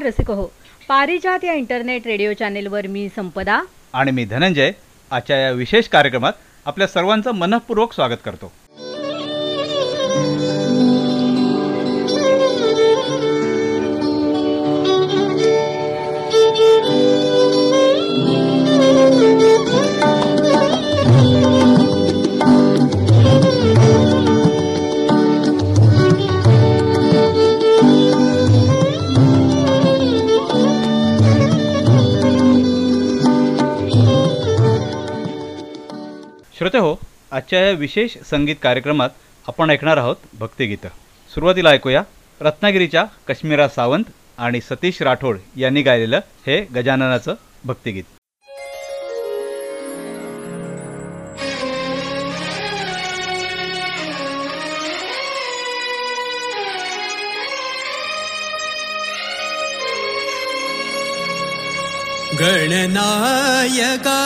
नमस्कार रसिक हो. पारिजात या इंटरनेट रेडिओ चॅनेलवर मी संपदा. आणि मी धनंजय. आजच्या या विशेष कार्यक्रमात आपल्या सर्वांचं मनःपूर्वक स्वागत करतो. श्रोते हो आजच्या या विशेष संगीत कार्यक्रमात आपण ऐकणार आहोत भक्तिगीतं. सुरुवातीला ऐकूया रत्नागिरीच्या कश्मीरा सावंत आणि सतीश राठोड यांनी गायलेलं हे गजाननाचं भक्तिगीत. गणनायका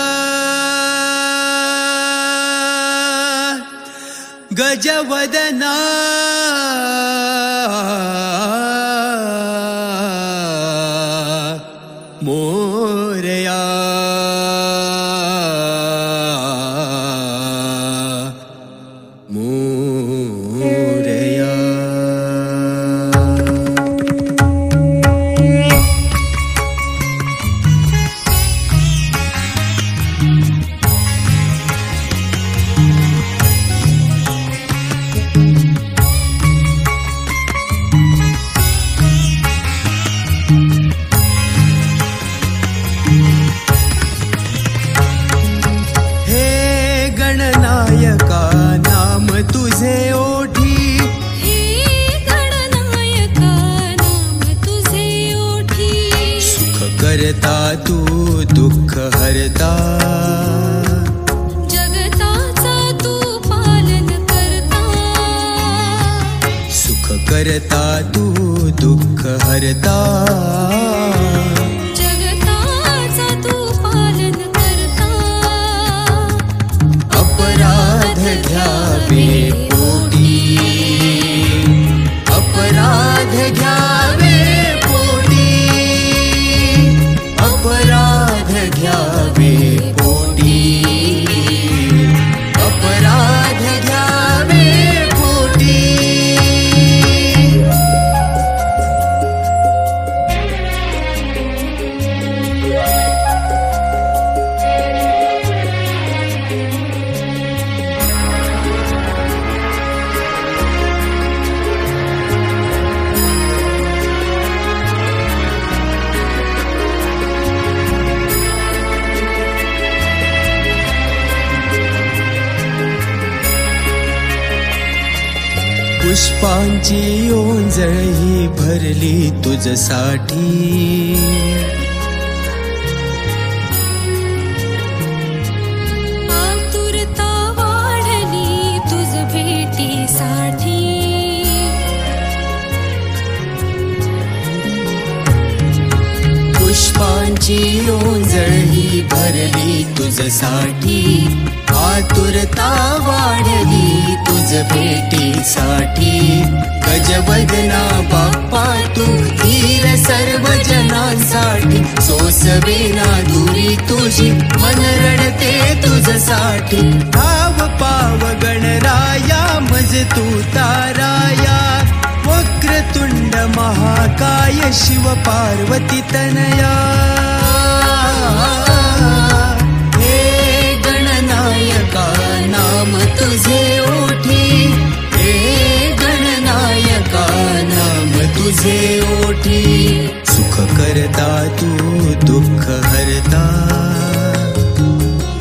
गजवदना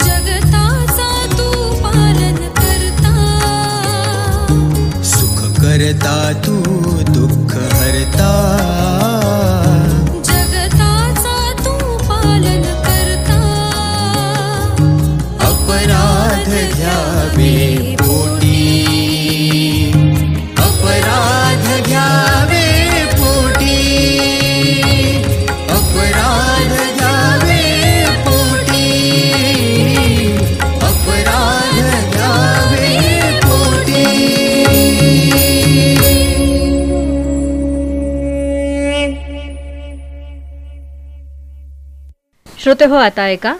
जगताचा तू पालन करता। सुख करता तू दुःख हरता श्रोते हो आता ऐका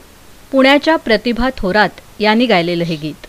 पुण्याच्या प्रतिभा थोरात यांनी गायलेलं हे गीत.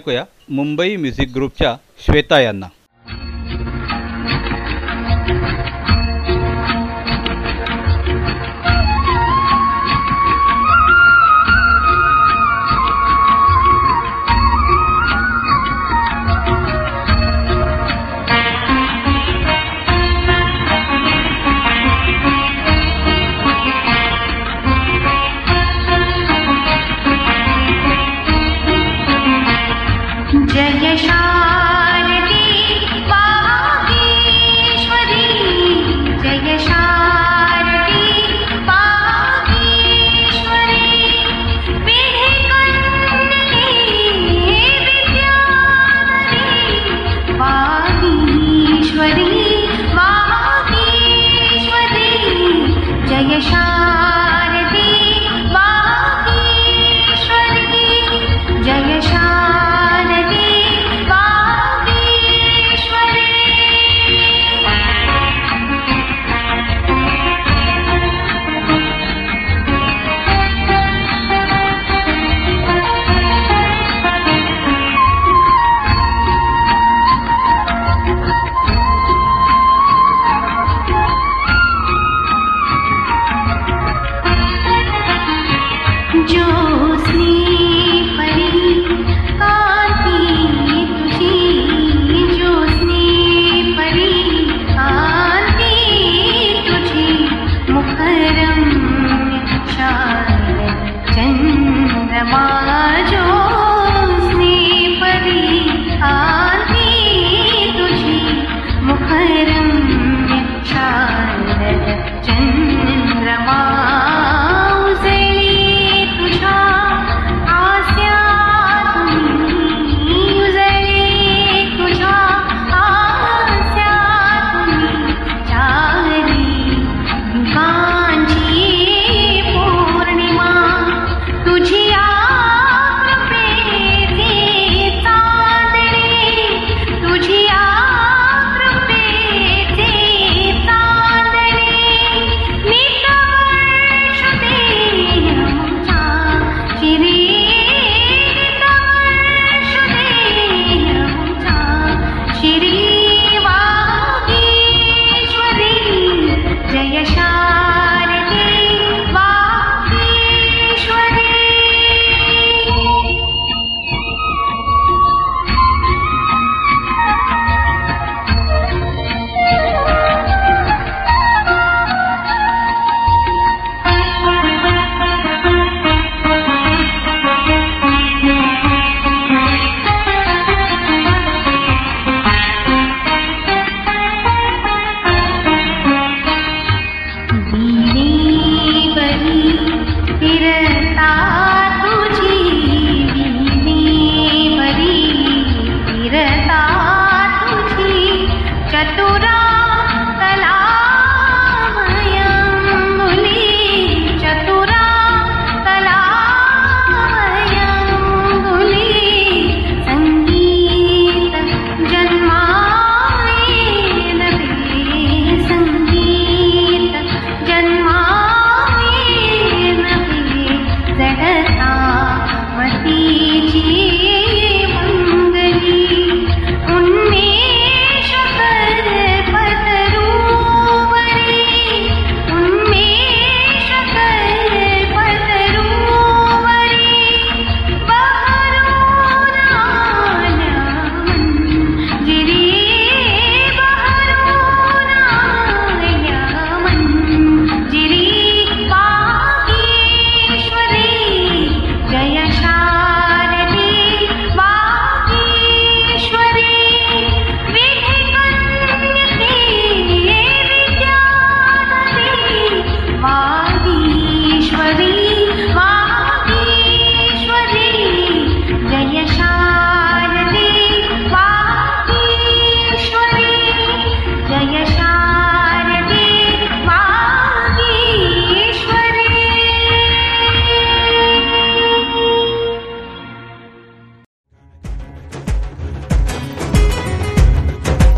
ऐकूया मुंबई म्युझिक ग्रुपच्या श्वेता यांना.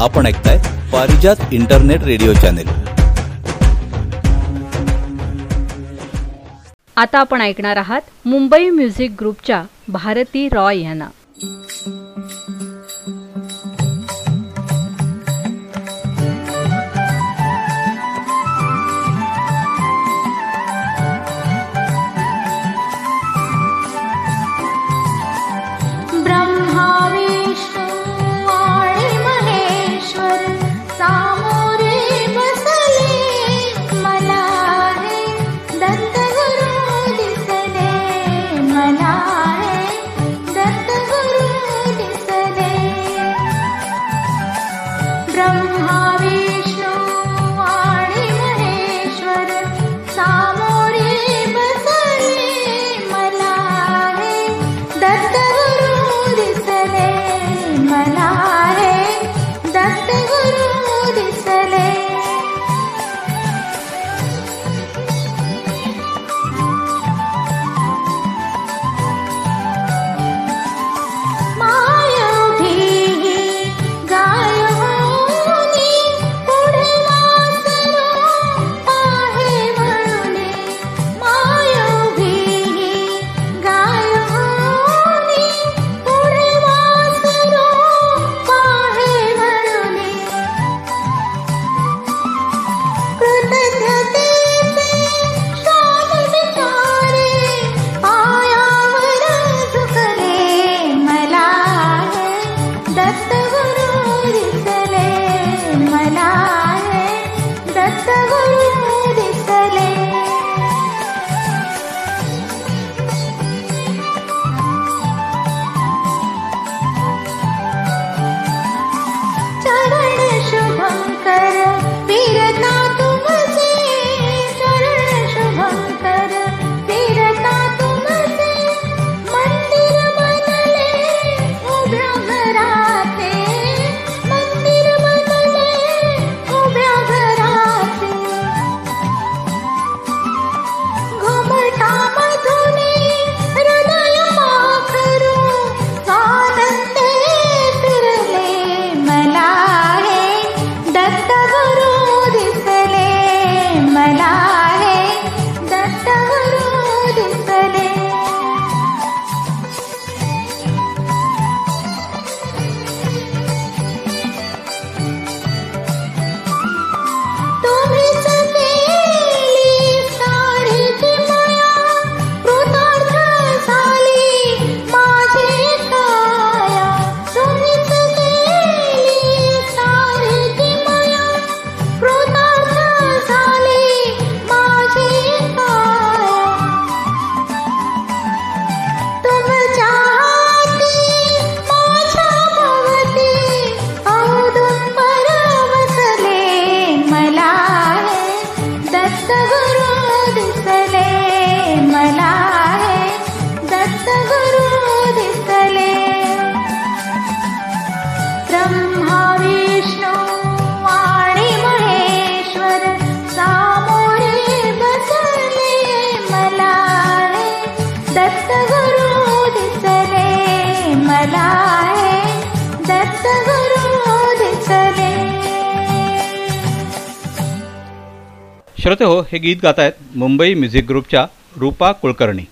आपण ऐकताय पारिजात इंटरनेट रेडिओ चॅनेल. आता आपण ऐकणार आहात मुंबई म्युझिक ग्रुपच्या भारती रॉय यांना. श्रोते हो हे गीत गातायत मुंबई म्युझिक ग्रुपच्या रूपा कुलकर्णी.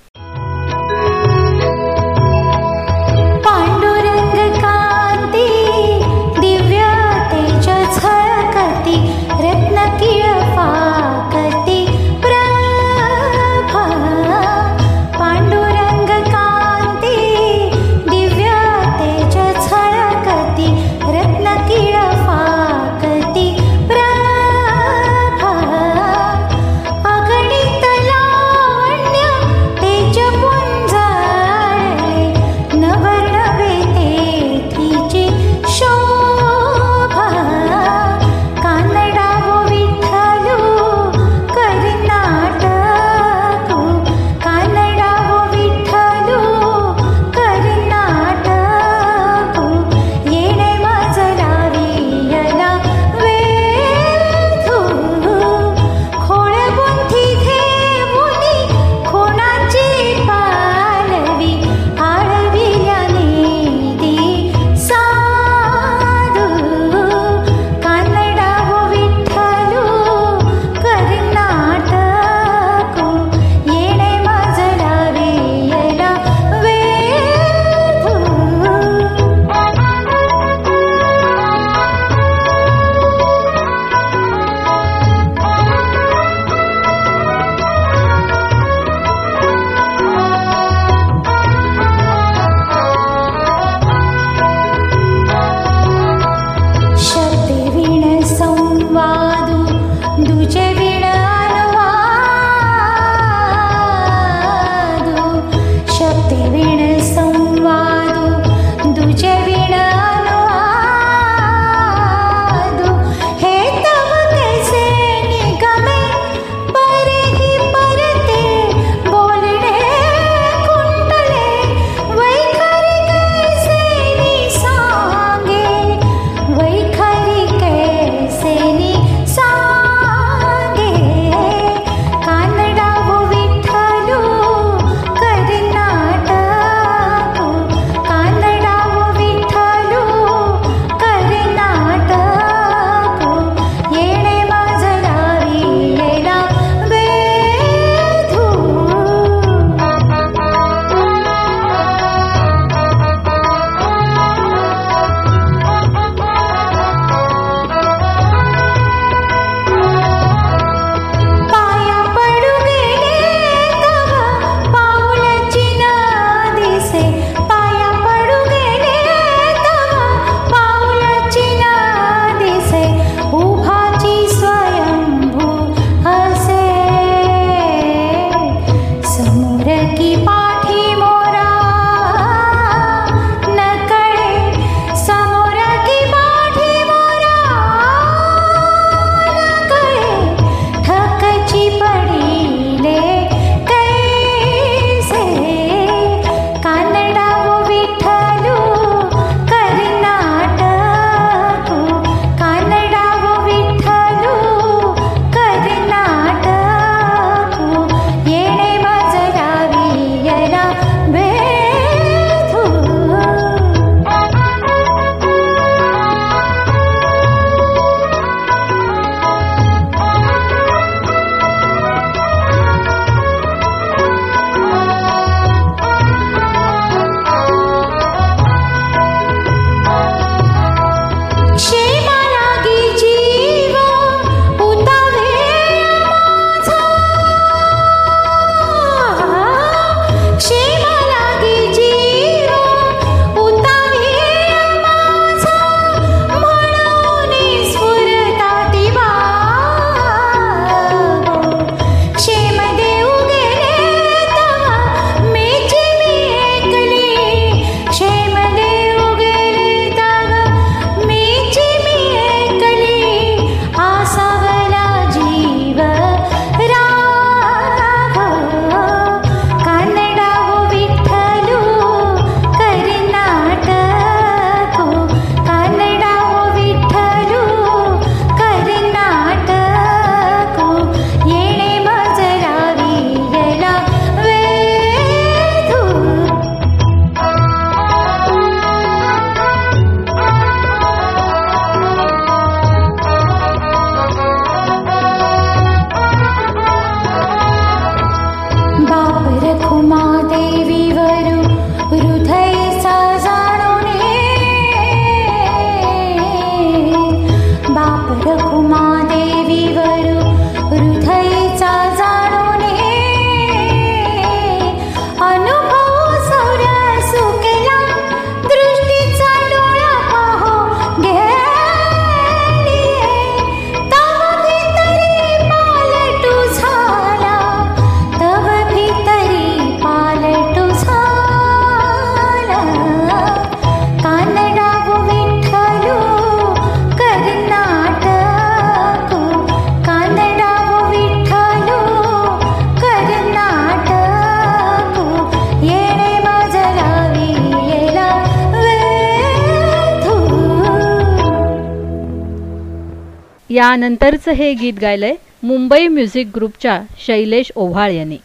यानंतरचं हे गीत गायलंय मुंबई म्युझिक ग्रुपच्या शैलेश ओव्हाळ यांनी.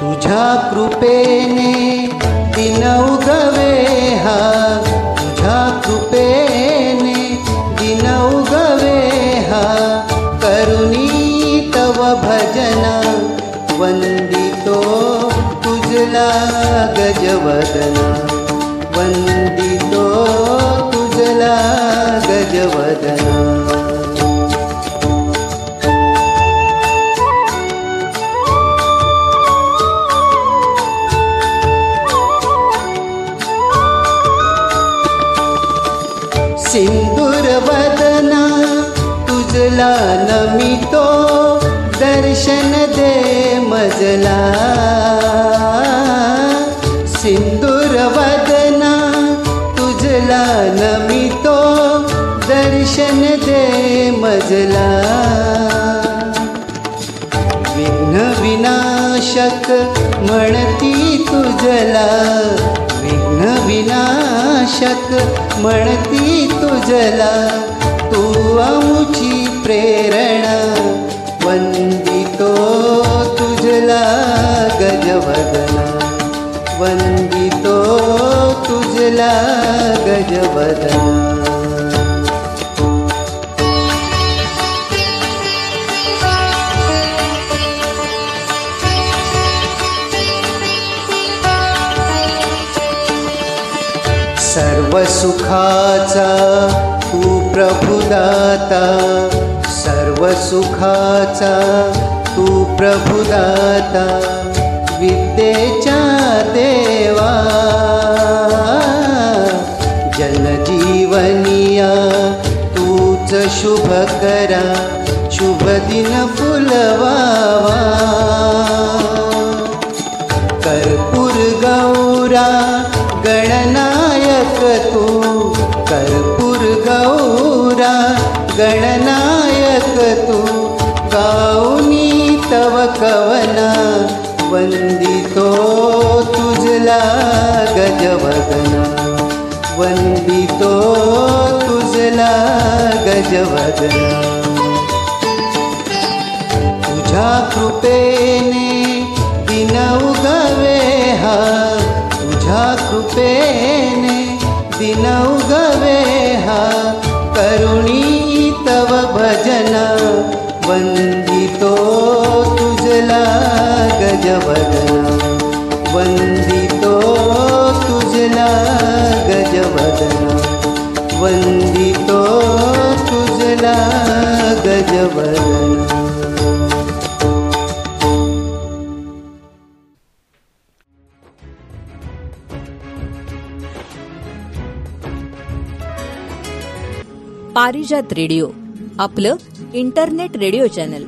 तुझ्या कृपेने गजवदना। वंदितो तुझला गजवदना। सिंदूरवदना तुझला नमितो दर्शन दे मजला। वदना तुझला नमितो दर्शन दे मजला। विघ्न विनाशक म्हणती तुझला। विघ्न विनाशक म्हणती तुझला। तू आमची प्रेरणा वंदितो तुझला गजवदना। वन्दितो तुजला गजवदना सर्वसुखाचा तू प्रभुदाता सर्वसुखाचा तू प्रभुदाता विद्येच्या देवा जनजीवनिया तूच शुभ करा शुभ दिन फुलवावा कर्पूर गौरा गणनायक तू। कर्पूर गौरा गणनायक तू। गाऊनी तव कवना वंदितो तुझला गजवदना वंदितो तुझला गजवदना तुझ्या कृपेने दिन उगवे हा. तुझ्या कृपेने दिन उगवे हा. करुणी तव भजना. वंदितो गजवदना वंदितो तुझला गजवदना वंदितो तुझला गजवदना पारिजात रेडिओ आपलं इंटरनेट रेडिओ चॅनल.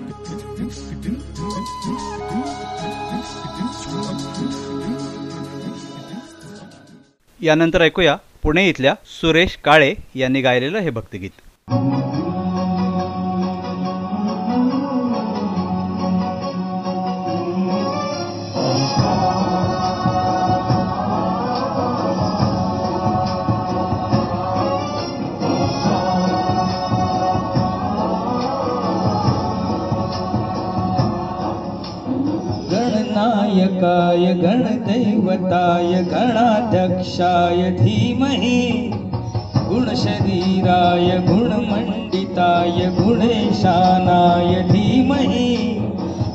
यानंतर ऐकूया पुणे इथल्या सुरेश काळे यांनी गायलेलं हे भक्तगीत. य गणदैवताय गणाध्यक्षाय धीमहि। गुणशरीराय गुणमण्डिताय गुणेशानाय धीमहि।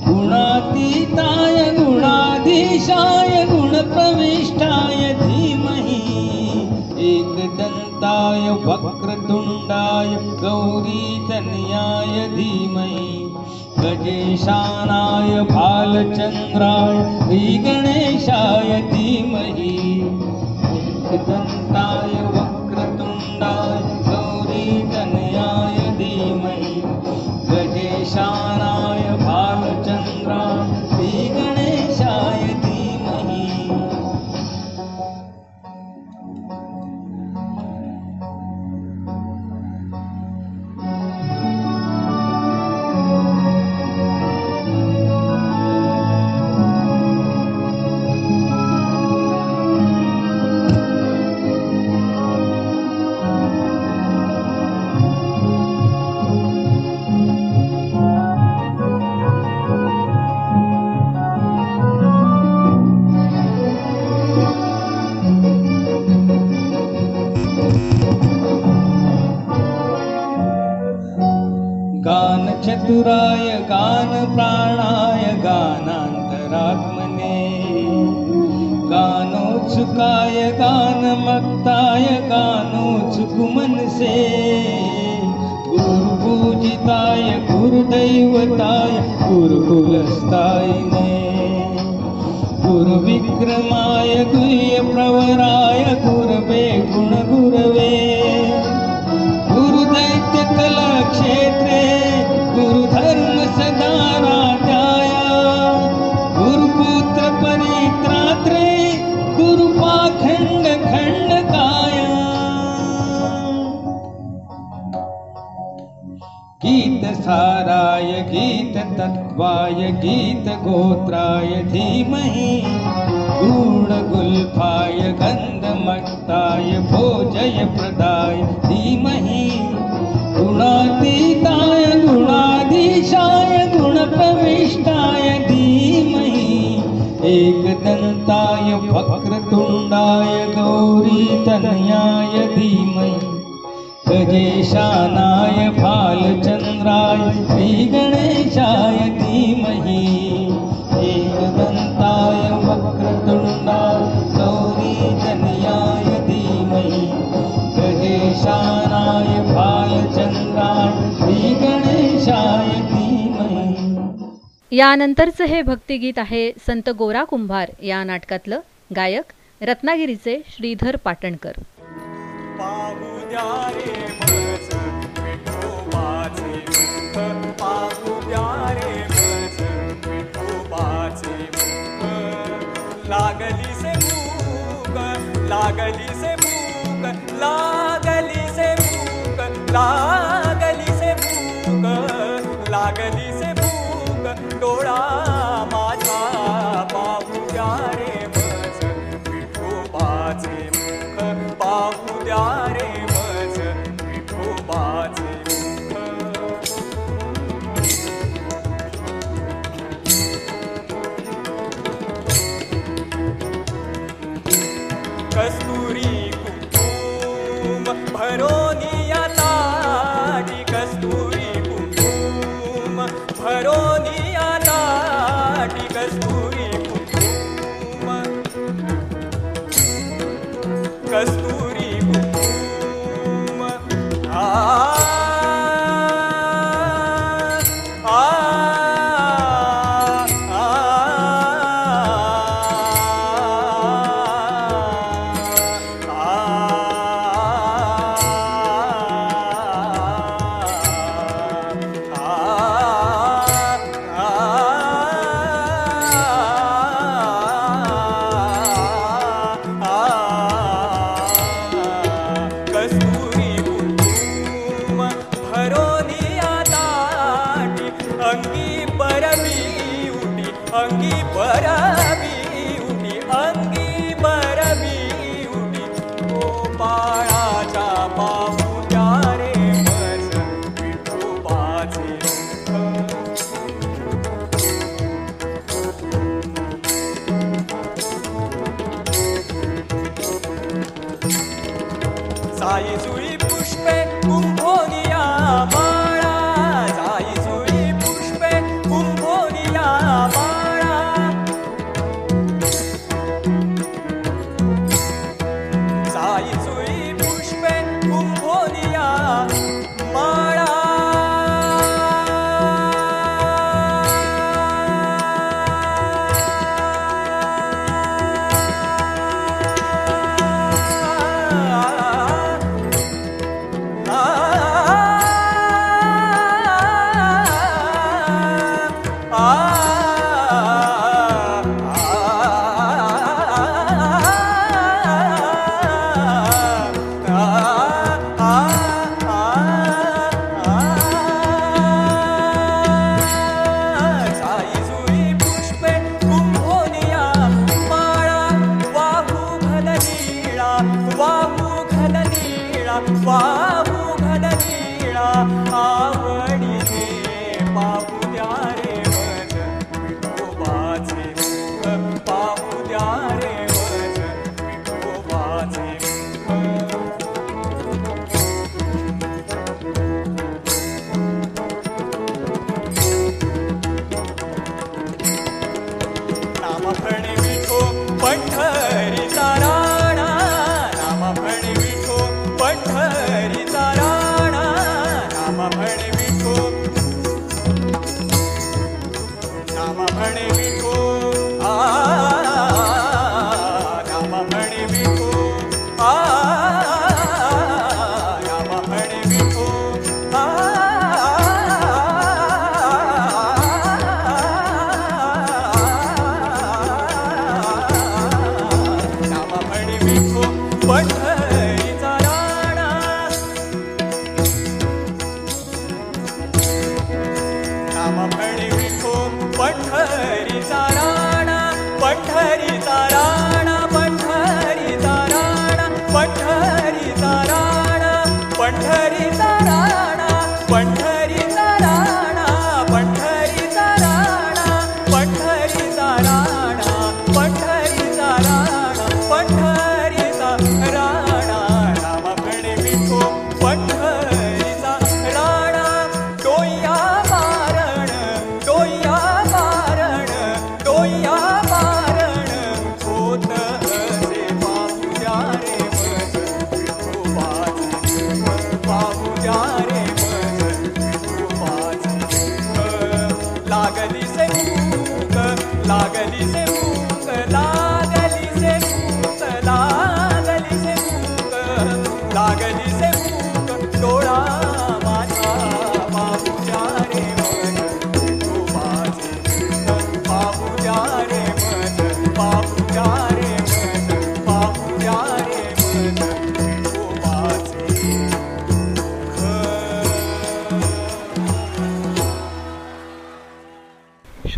गुणातीताय गुणाधीशाय गुणप्रविष्टाय धीमहि। एकदन्ताय वक्रतुण्डाय गौरीतन्याय धीमहि। गजेशानाय बालचन्द्राय श्रीगणेशाय धीमहि जय भो जय प्रदाय धीमहि। गुणातीताय गुणाधीशाय गुणप्रविष्टाय धीमहि। एकदन्ताय वक्रतुण्डाय गौरीतनयाय धीमहि। गजेशानाय भालचन्द्राय श्रीगणेशाय धीमहि। एकदन्ताय यानंतरचं हे भक्तिगीत आहे संत गोरा कुंभार या नाटकातलं. गायक रत्नागिरीचे श्रीधर पाटणकर. लागली से भूक लागली से भूक लागली डोळा.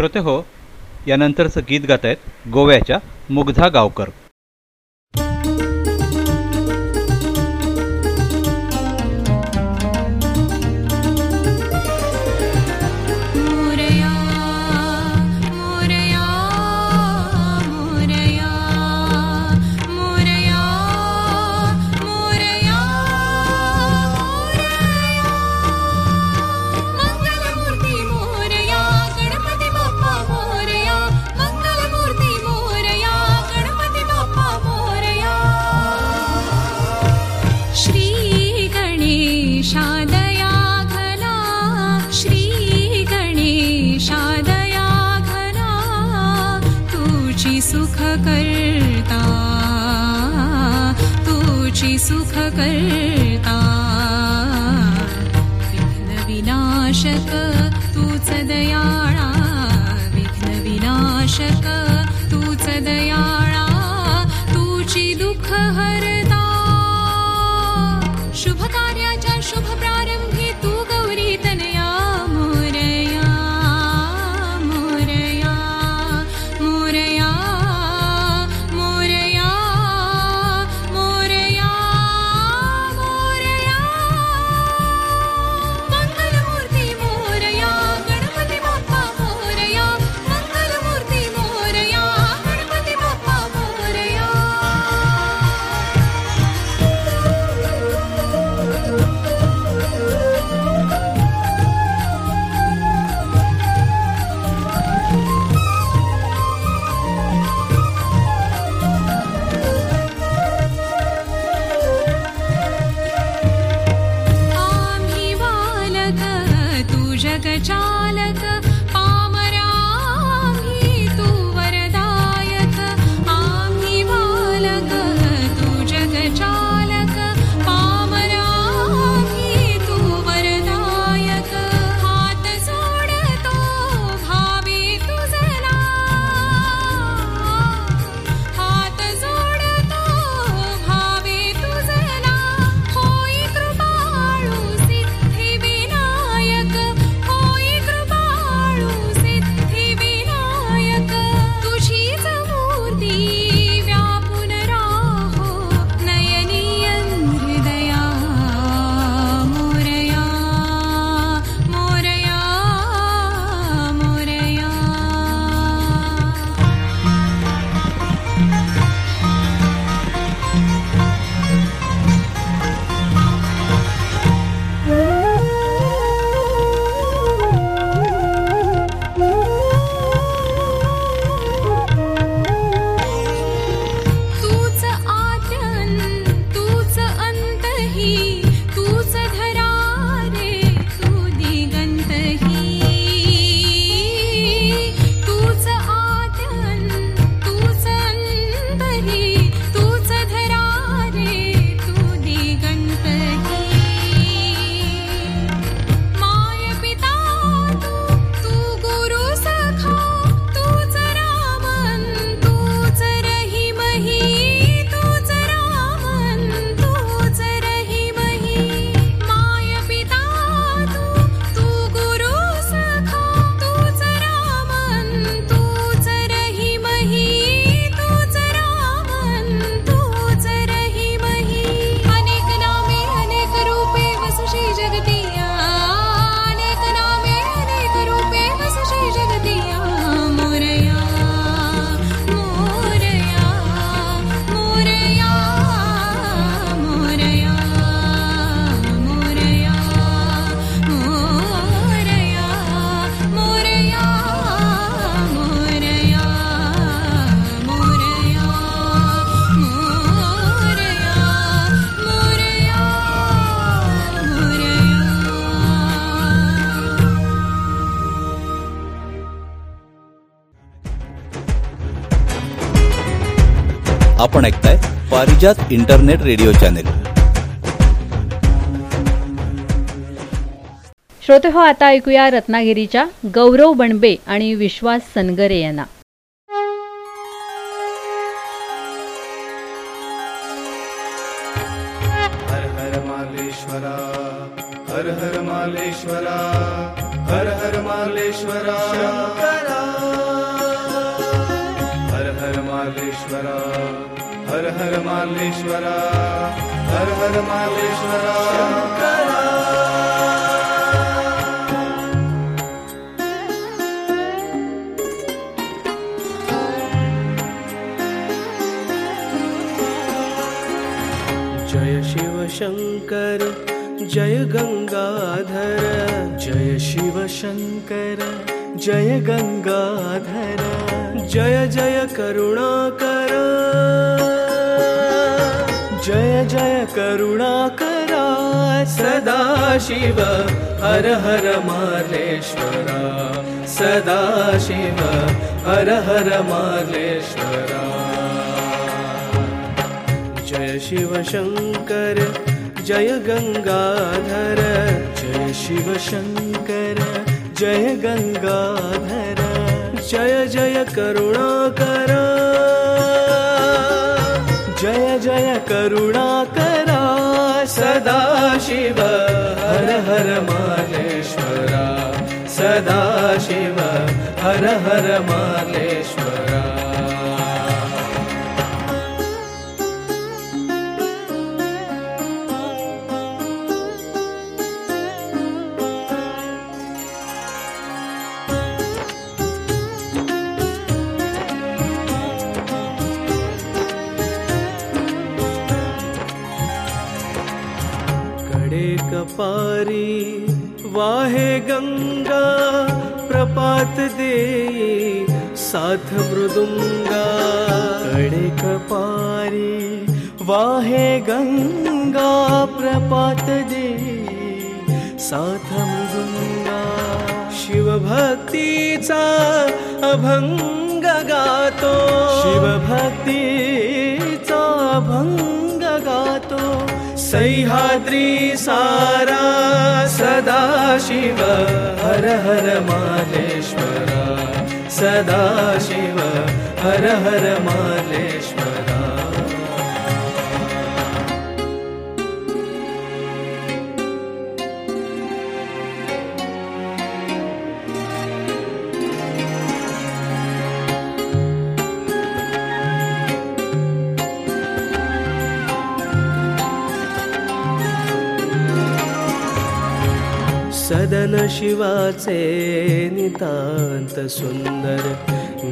श्रोते हो. यानंतरचं गीत गात आहेत गोव्याच्या मुग्धा गावकर. हर आपण ऐकताय पारिजात इंटरनेट रेडिओ चॅनेल. श्रोते हो आता ऐकूया रत्नागिरीच्या गौरव बणबे आणि विश्वास सनगरे यांना. हर मालेश्वरा हर हर मालेश्वरा शंकरा जय शिव शङ्कर जय गङ्गाधर जय शिव शङ्कर जय गङ्गाधर जय जय करुणाकर. जय जय करुणाकरा सदा शिव हर हर मालेश्वरा सदा शिव हर हर मालेश्वरा जय शिव शङ्कर जय गङ्गाधर जय शिव शङ्कर जय गङ्गाधर जय जय करुणाकर जय जय करुणाकरा सदा शिव हर हर मालेश्वरा सदा शिव हर हर मालेश्वरा कपारी वाहे गंगा प्रपात देई साथ मृदुंगा। कडे कपारी वाहे गंगा प्रपात देई साथ मृदुंगा। शिवभक्तीचा अभंग गातो। शिवभक्तीचा अभंग सह्याद्री सारा सदा शिव हर हर मालेश्वरा। सदा शिव हर हर मालेश्वरा शिवाचे नितांत सुंदर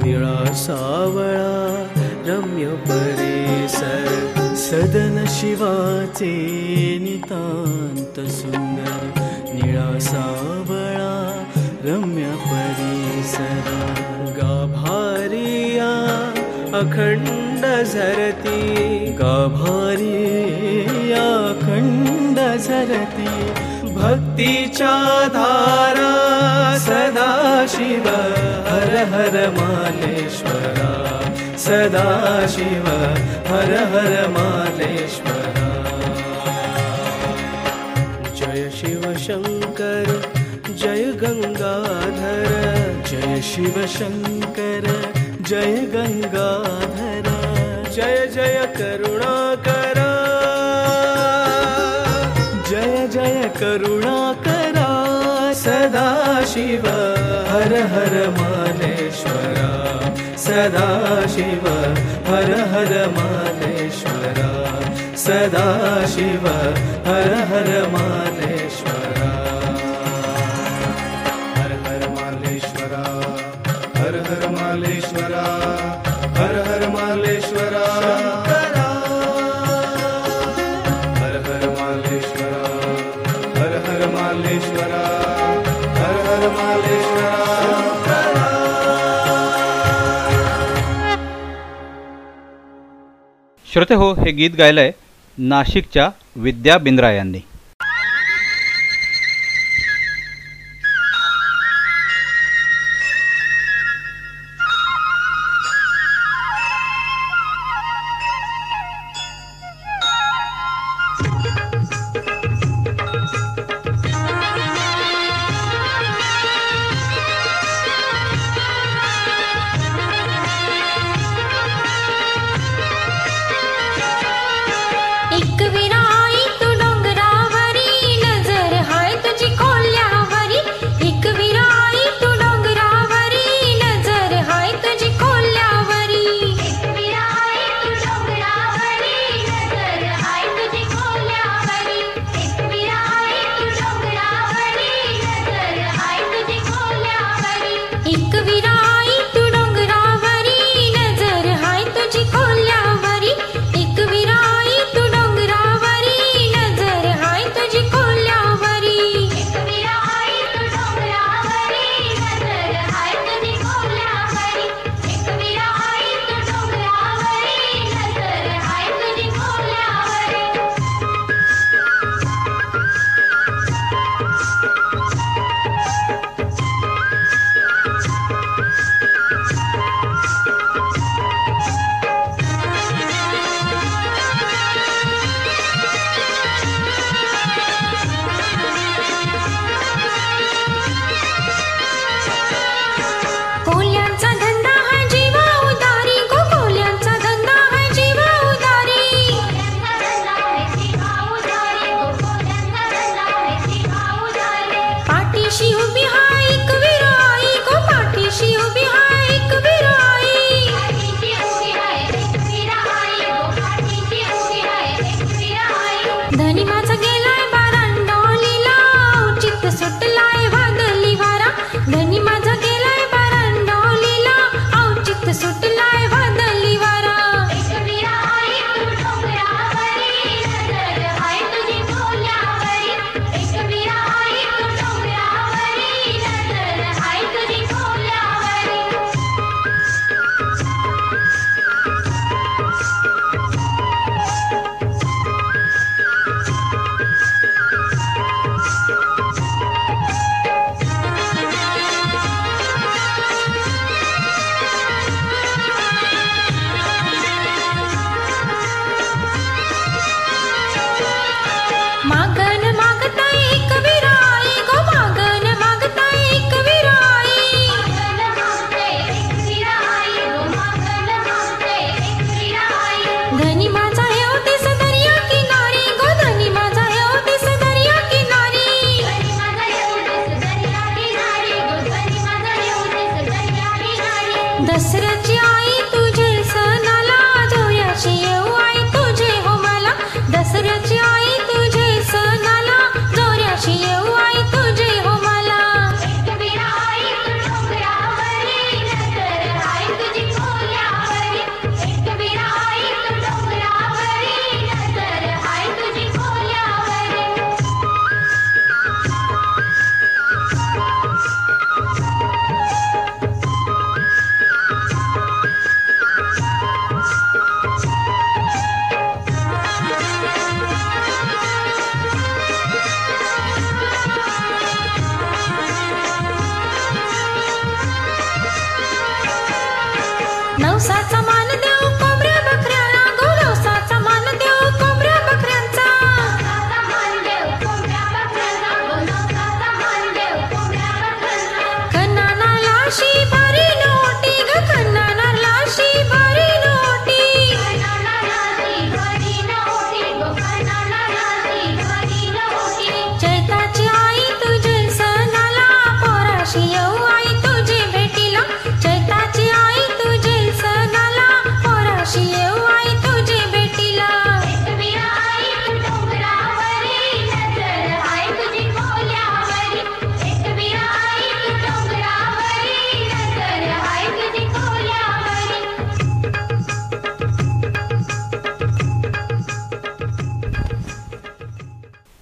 निळा सावळा रम्य परिसर सदन शिवाचे नितांत सुंदर निळा सावळा रम्य परिसर गाभारिया अखंड झरती गाभारिया अखंड झरती भक्तीच्या धारा सदा शिव हर हर मालेश्वरा सदा शिव हर हर मालेश्वरा जय शिव शङ्कर जय गङ्गाधर जय शिव शङ्कर जय गङ्गाधर जय जय करुणाकर। सदा शिव हर हर मालेश्वरा सदा शिव हर हर मालेश्वरा सदा शिव हर हर मालेश्वरा श्रोते हो हे गीत गायलंय नाशिकच्या विद्या बिंद्रा यांनी.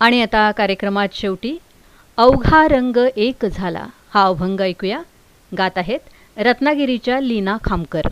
आणि आता कार्यक्रमात शेवटी अवघा रंग एक झाला. हा अभंग ऐकूया. गात आहेत रत्नागिरीच्या लीना खामकर.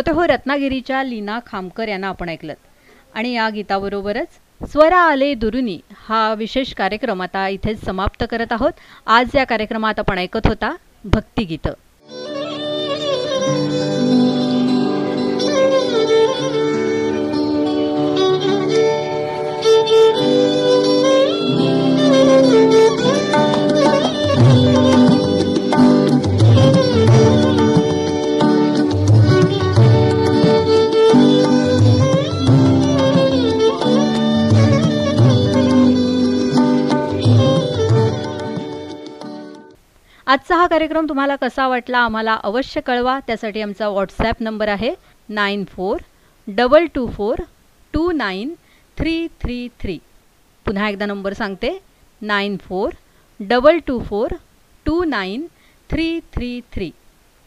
श्रोते हो रत्नागिरीच्या लीना खामकर यांना आपण ऐकलं. आणि या गीताबरोबरच स्वरा आले दुरुनी हा विशेष कार्यक्रम आता इथेच समाप्त करत आहोत. आज या कार्यक्रमात आपण ऐकत होता भक्तिगीतं. आजचा हा कार्यक्रम तुम्हाला कसा वाटला आम्हाला अवश्य कळवा. त्यासाठी आमचा व्हॉट्सॲप नंबर आहे nine four double two four two nine three three three. पुन्हा एकदा नंबर सांगते. Nine four double two four two nine three three three.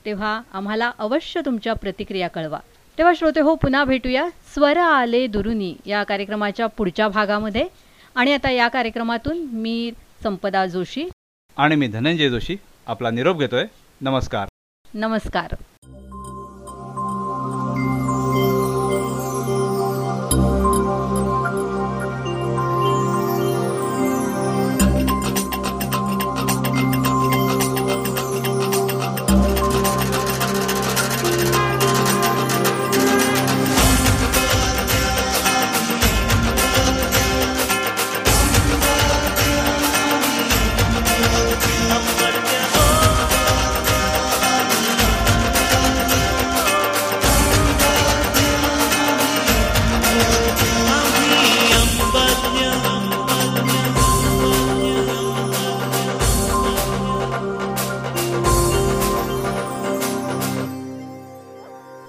तेव्हा आम्हाला अवश्य तुमच्या प्रतिक्रिया कळवा. तेव्हा श्रोते हो पुन्हा भेटूया. स्वर आले दुरुनी या कार्यक्रमाच्या पुढच्या भागामध्ये. आणि आता या कार्यक्रमातून मी संपदा जोशी. आणि मी धनंजय जोशी. आपला निरोप घेतोय. नमस्कार. नमस्कार.